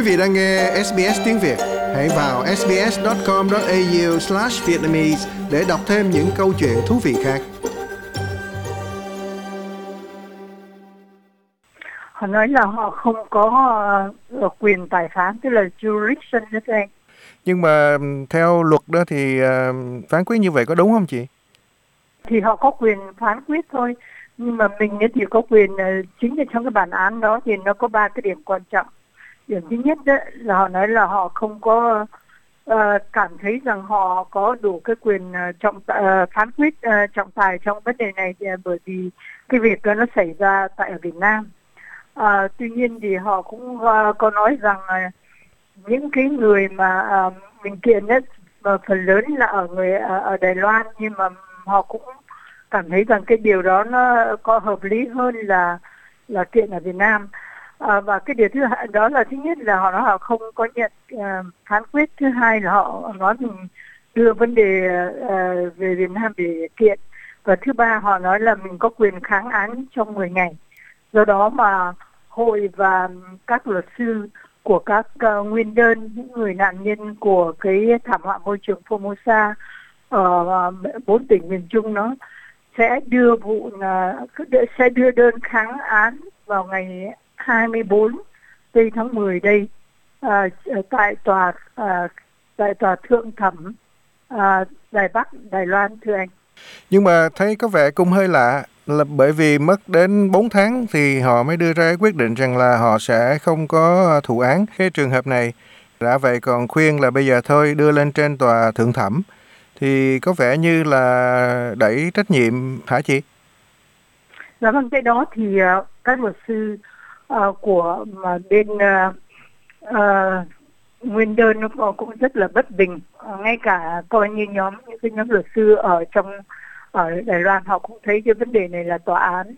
Quý vị đang nghe SBS tiếng Việt, hãy vào sbs.com.au/vietnamese để đọc thêm những câu chuyện thú vị khác. Họ nói là họ không có uh, quyền tài phán, tức là jurisdiction đó anh. Nhưng mà theo luật đó thì uh, phán quyết như vậy có đúng không chị? Thì họ có quyền phán quyết thôi nhưng mà mình thì có quyền uh, chính là trong cái bản án đó thì nó có ba cái điểm quan trọng điểm thứ nhất đó là họ nói là họ không có uh, cảm thấy rằng họ có đủ cái quyền uh, trọng uh, phán quyết uh, trọng tài trong vấn đề này uh, bởi vì cái việc đó nó xảy ra tại ở Việt Nam. Uh, tuy nhiên thì họ cũng uh, có nói rằng uh, những cái người mà uh, mình kiện nhất và phần lớn là ở người uh, ở Đài Loan nhưng mà họ cũng cảm thấy rằng cái điều đó nó có hợp lý hơn là là kiện ở Việt Nam à, và cái điều thứ hai đó là thứ nhất là họ nói họ không có nhận uh, phán quyết. Thứ hai là họ nói mình đưa vấn đề uh, về Việt Nam để kiện. Và thứ ba họ nói là mình có quyền kháng án trong 10 ngày. Do đó mà hội và các luật sư của các uh, nguyên đơn những người nạn nhân của cái thảm họa môi trường Formosa ở bốn tỉnh miền Trung nó sẽ đưa vụ uh, sẽ đưa đơn kháng án vào ngày 24 tây tháng 10 đây à, tại tòa à, tại tòa thượng thẩm à, Đài Bắc Đài Loan thưa anh. Nhưng mà thấy có vẻ cũng hơi lạ là bởi vì mất đến 4 tháng thì họ mới đưa ra quyết định rằng là họ sẽ không có thụ án cái trường hợp này. Đã vậy còn khuyên là bây giờ thôi đưa lên trên tòa thượng thẩm thì có vẻ như là đẩy trách nhiệm hả chị? Dạ vâng, cái đó thì uh, các luật sư uh, của mà bên uh, uh, nguyên đơn nó cũng rất là bất bình. Uh, ngay cả coi như nhóm những cái nhóm luật sư ở trong ở Đài Loan họ cũng thấy cái vấn đề này là tòa án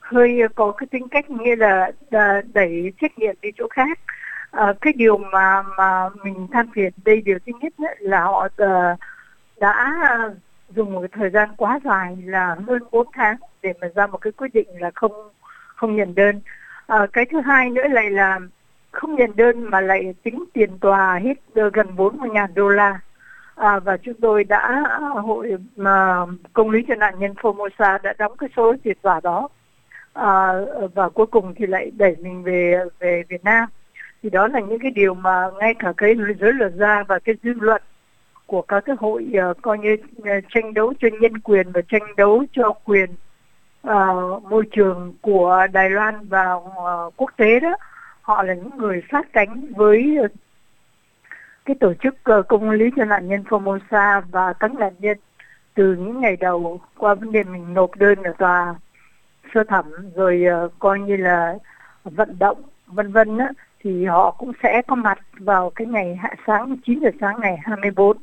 hơi có cái tính cách như là đẩy trách nhiệm đi chỗ khác. À, cái điều mà mà mình than phiền đây điều thứ nhất là họ đã dùng một cái thời gian quá dài là hơn 4 tháng để mà ra một cái quyết định là không không nhận đơn à, cái thứ hai nữa lại là không nhận đơn mà lại tính tiền tòa hết ờ, gần 40 ngàn đô la. À, và chúng tôi đã hội mà công lý cho nạn nhân Formosa đã đóng cái số tiền tòa đó. À, và cuối cùng thì lại đẩy mình về về Việt Nam. Thì đó là những cái điều mà ngay cả cái giới luật gia và cái dư luận của các cái hội uh, coi như uh, tranh đấu cho nhân quyền và tranh đấu cho quyền uh, môi trường của Đài Loan và uh, quốc tế đó họ là những người sát cánh với uh, cái tổ chức uh, công lý cho nạn nhân Formosa và các nạn nhân từ những ngày đầu qua vấn đề mình nộp đơn ở tòa sơ thẩm rồi uh, coi như là vận động vân vân á thì họ cũng sẽ có mặt vào cái ngày hạ sáng 9 giờ sáng ngày 24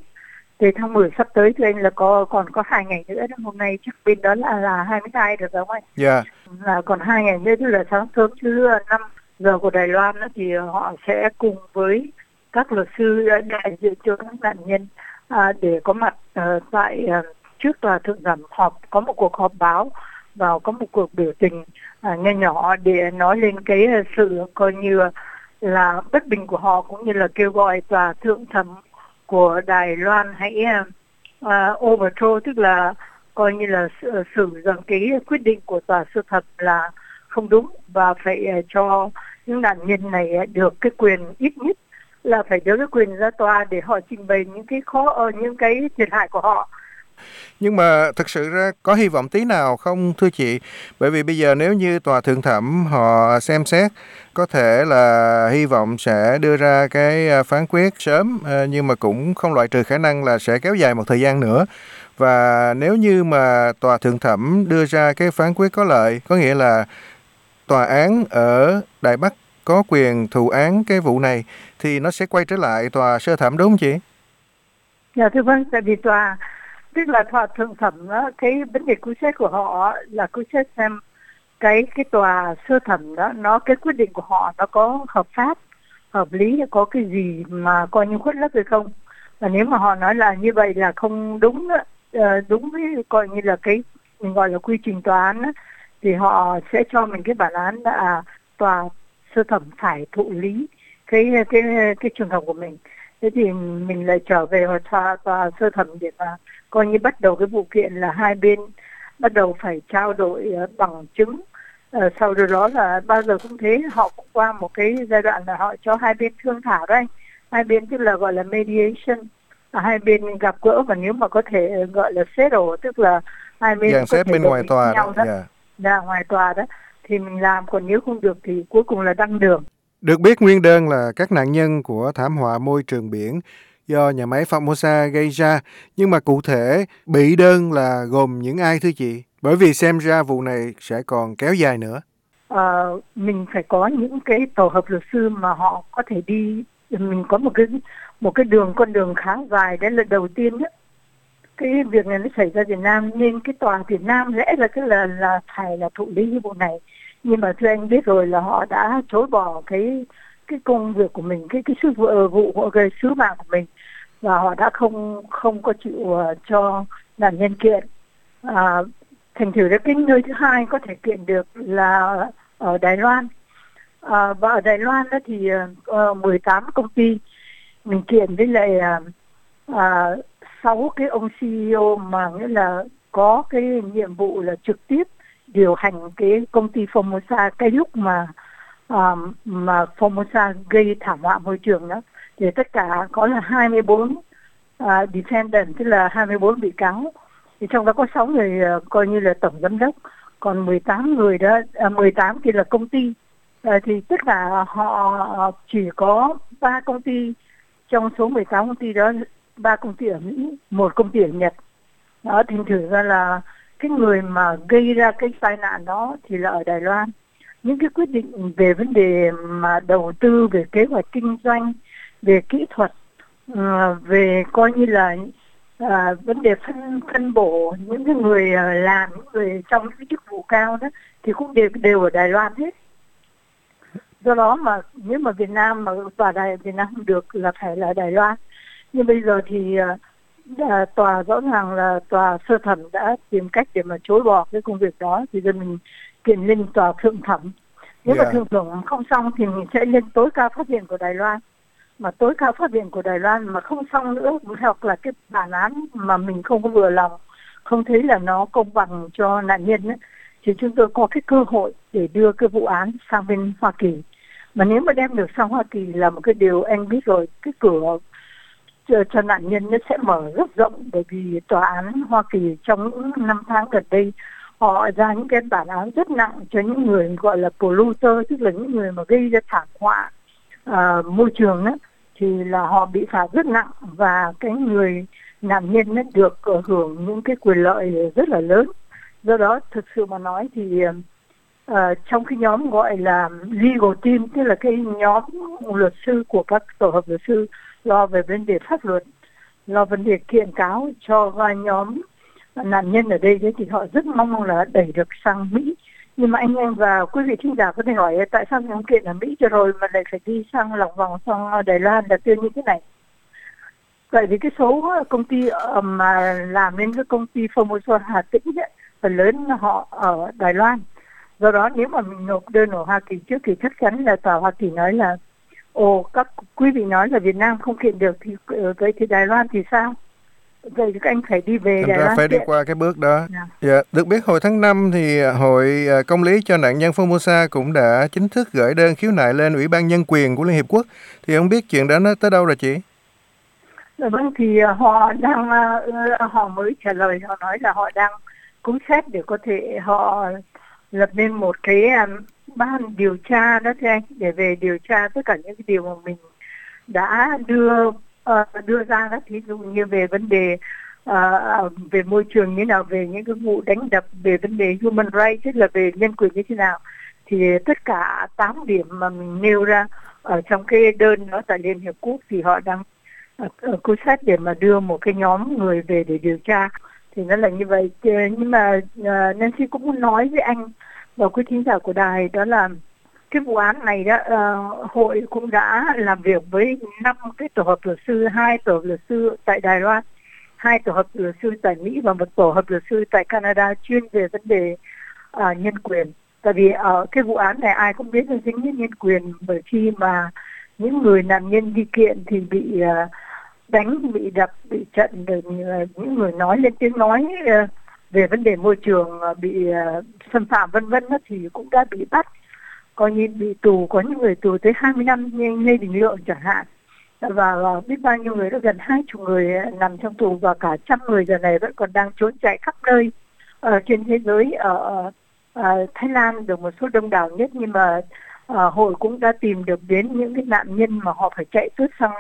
từ tháng 10 sắp tới thì anh là có còn có hai ngày nữa đó. hôm nay chắc bên đó là là 22 được không anh? Dạ. Yeah. Là còn hai ngày nữa tức là sáng sớm thứ năm giờ của Đài Loan đó, thì họ sẽ cùng với các luật sư đại diện cho các nạn nhân à, để có mặt uh, tại uh, trước tòa thượng thẩm họp có một cuộc họp báo và có một cuộc biểu tình uh, nhỏ nhỏ để nói lên cái sự coi như là bất bình của họ cũng như là kêu gọi tòa thượng thẩm của Đài Loan hãy uh, overthrow tức là coi như là xử ờ, rằng cái quyết định của tòa sơ thẩm là không đúng và phải uh, cho những nạn nhân này uh, được cái quyền ít nhất là phải được cái quyền ra tòa để họ trình bày những cái khó uh, những cái thiệt hại của họ nhưng mà thực sự ra có hy vọng tí nào không thưa chị? Bởi vì bây giờ nếu như tòa thượng thẩm họ xem xét có thể là hy vọng sẽ đưa ra cái à, phán quyết sớm à, nhưng mà cũng không loại trừ khả năng là sẽ kéo dài một thời gian nữa. Và nếu như mà tòa thượng thẩm đưa ra cái phán quyết có lợi, có nghĩa là tòa án ở Đài Bắc có quyền thụ án cái vụ này thì nó sẽ quay trở lại tòa sơ thẩm đúng không chị? Dạ thưa vâng, tại vì tòa tức là tòa thượng thẩm đó, cái vấn đề cứu xét của họ là cứu xét xem cái cái tòa sơ thẩm đó nó cái quyết định của họ nó có hợp pháp hợp lý có cái gì mà coi như khuất lấp hay không. Và nếu mà họ nói là như vậy là không đúng ờ, đúng với coi như là cái mình gọi là quy trình tòa án đó, thì họ sẽ cho mình cái bản án là tòa sơ thẩm phải thụ lý cái cái cái trường hợp của mình. Thế thì mình lại trở về tòa tòa sơ thẩm để mà coi như bắt đầu cái vụ kiện là hai bên bắt đầu phải trao đổi ờ, bằng chứng. Uh, sau đó là bao giờ cũng thế họ cũng qua một cái giai đoạn là họ cho hai bên thương thảo đấy hai bên tức là gọi là mediation. Hai bên gặp gỡ và nếu mà có thể gọi là settle tức là hai bên dàn xếp bên ngoài tòa đó, đó. Yeah. Dạ, ngoài tòa đó. Thì mình làm còn nếu không được thì cuối cùng là đăng đường. Được biết nguyên đơn là các nạn nhân của thảm họa môi trường biển do nhà máy Formosa gây ra, nhưng mà cụ thể bị đơn là gồm những ai thưa chị? Bởi vì xem ra vụ này sẽ còn kéo dài nữa. À, mình phải có những cái tổ hợp luật sư mà họ có thể đi, mình có một cái một cái đường con đường khá dài đấy là đầu tiên nhất cái việc này nó xảy ra Việt Nam nên cái tòa Việt Nam lẽ là cái là là phải là thụ lý cái vụ này nhưng mà thưa anh biết rồi là họ đã chối bỏ cái cái công việc của mình cái cái sứ vụ ờ, vụ của cái sứ mạng của mình và họ đã không không có chịu uh, cho nạn nhân kiện. À, thành thử ra cái nơi thứ hai có thể kiện được là ở Đài Loan. À, và ở Đài Loan đó thì uh, 18 công ty mình kiện với lại uh, sáu cái ông CEO mà nghĩa là có cái nhiệm vụ là trực tiếp điều hành cái công ty Formosa cái lúc mà um, mà Formosa gây thảm họa môi trường đó. Thì tất cả có là 24 uh, à, defendant tức là 24 bị cáo. Thì trong đó có 6 người uh, coi như là tổng giám đốc. Còn 18 người đó à, 18 thì là công ty. À, thì tất cả họ chỉ có ba công ty. Trong số 18 công ty đó ba công ty ở Mỹ một công ty ở Nhật. Đó thành thử ra là cái người mà gây ra cái tai nạn đó thì là ở Đài Loan những cái quyết định về vấn đề mà đầu tư về kế hoạch kinh doanh về kỹ thuật ờ, về coi như là à, vấn đề phân phân bổ những cái người uh, làm những người trong cái chức vụ cao đó thì cũng đều đều ở Đài Loan hết. Do đó mà nếu mà Việt Nam mà tòa đài Việt Nam không được là phải là Đài Loan. Nhưng bây giờ thì uh, tòa rõ ràng là tòa sơ thẩm đã tìm cách để mà chối bỏ cái công việc đó thì giờ mình kiện lên tòa thượng thẩm. Nếu yeah. mà thượng thẩm không xong thì mình sẽ lên tối cao pháp viện của Đài Loan. Mà tối cao pháp viện của Đài Loan mà không xong nữa hoặc là cái bản án mà mình không có vừa lòng không thấy là nó công bằng cho nạn nhân ấy, thì chúng tôi có cái cơ hội để đưa cái vụ án sang bên Hoa Kỳ. Mà nếu mà đem được sang Hoa Kỳ là một cái điều anh biết rồi cái cửa cho, cho nạn nhân nó sẽ mở rất rộng bởi vì tòa án Hoa Kỳ trong những năm tháng gần đây họ ra những cái bản án rất nặng cho những người gọi là polluter tức là những người mà gây ra thảm họa uh, môi trường đó, thì là họ bị phạt rất nặng và cái người nạn nhân nó được ờ, hưởng những cái quyền lợi rất là lớn. Do đó thực sự mà nói thì uh, trong cái nhóm gọi là legal team tức là cái nhóm luật sư của các tổ hợp luật sư lo về vấn đề pháp luật lo vấn đề kiện cáo cho nhóm nạn nhân ở đây đấy thì họ rất mong là đẩy được sang Mỹ. Nhưng mà anh em và quý vị thính giả có thể hỏi tại sao nhóm kiện ở Mỹ cho rồi mà lại phải đi sang lòng vòng sang Đài Loan là tiêu như thế này? Vậy vì cái số công ty ờ, mà làm nên cái công ty Formosa Hà Tĩnh ấy, phần lớn họ ở Đài Loan. Do đó nếu mà mình nộp đơn ở Hoa Kỳ trước thì chắc chắn là tòa Hoa Kỳ nói là ồ các quý vị nói là Việt Nam không kiện được thì ờ, vậy thì Đài Loan thì sao? Vậy thì anh phải đi về Thành ra phải đi qua cái bước đó. Yeah. Dạ, được biết hồi tháng 5 thì Hội ờ, Công lý cho nạn nhân Formosa cũng đã chính thức gửi đơn khiếu nại lên Ủy ban Nhân quyền của Liên Hiệp Quốc. Thì không biết chuyện đó nó tới đâu rồi chị? Dạ vâng thì ờ, họ đang họ mới trả lời họ nói là họ đang cũng xét để có thể họ lập nên một cái ban điều tra đó thưa anh để về điều tra tất cả những cái điều mà mình đã đưa uh, đưa ra đó thí dụ như về vấn đề uh, về môi trường như nào về những cái vụ đánh đập về vấn đề human rights tức là về nhân quyền như thế nào. Thì tất cả 8 điểm mà mình nêu ra ở trong cái đơn đó tại Liên Hiệp Quốc thì họ đang ờ, cố sát để mà đưa một cái nhóm người về để điều tra. Thì nó là như vậy. Nhưng mà Nancy cũng muốn nói với anh và quý thính giả của đài đó là cái vụ án này đó uh, hội cũng đã làm việc với năm cái tổ hợp luật sư hai tổ hợp luật sư tại Đài Loan hai tổ hợp luật sư tại Mỹ và một tổ hợp luật sư tại Canada chuyên về vấn đề uh, nhân quyền. Tại vì ở cái vụ án này ai cũng biết là dính đến nhân quyền bởi khi mà những người nạn nhân đi kiện thì bị uh, đánh bị đập bị trận được những người nói lên tiếng nói uh, về vấn đề môi trường uh, bị uh, xâm phạm vân vân thì cũng đã bị bắt coi như bị tù có những người tù tới 20 năm như Lê Đình Lượng chẳng hạn và, và biết bao nhiêu người đã gần hai chục người à, nằm trong tù và cả trăm người giờ này vẫn còn đang trốn chạy khắp nơi ở trên thế giới ở Thái Lan được một số đông đảo nhất nhưng mà hội cũng đã tìm được đến những cái nạn nhân mà họ phải chạy tuốt sang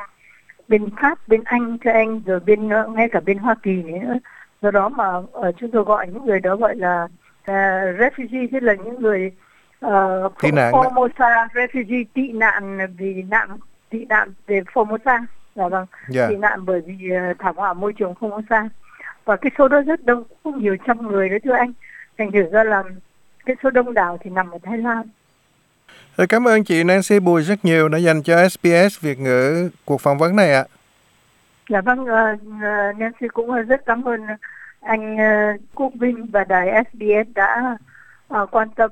bên Pháp, bên Anh, cho anh rồi bên ngay cả bên Hoa Kỳ nữa. Do đó mà ở chúng tôi gọi những người đó gọi là uh, refugee tức là những người uh, tị nạn Formosa refugee tị nạn vì nạn tị nạn về Formosa dạ vâng yeah. tị nạn bởi vì thảm họa môi trường Formosa và cái số đó rất đông cũng nhiều trăm người đó thưa anh thành thử ra là cái số đông đảo thì nằm ở Thái Lan Cảm ơn chị Nancy Bùi rất nhiều đã dành cho SBS Việt ngữ cuộc phỏng vấn này ạ. Dạ vâng, uh, Nancy cũng rất cảm ơn anh Quốc Vinh và đài SBS đã quan tâm.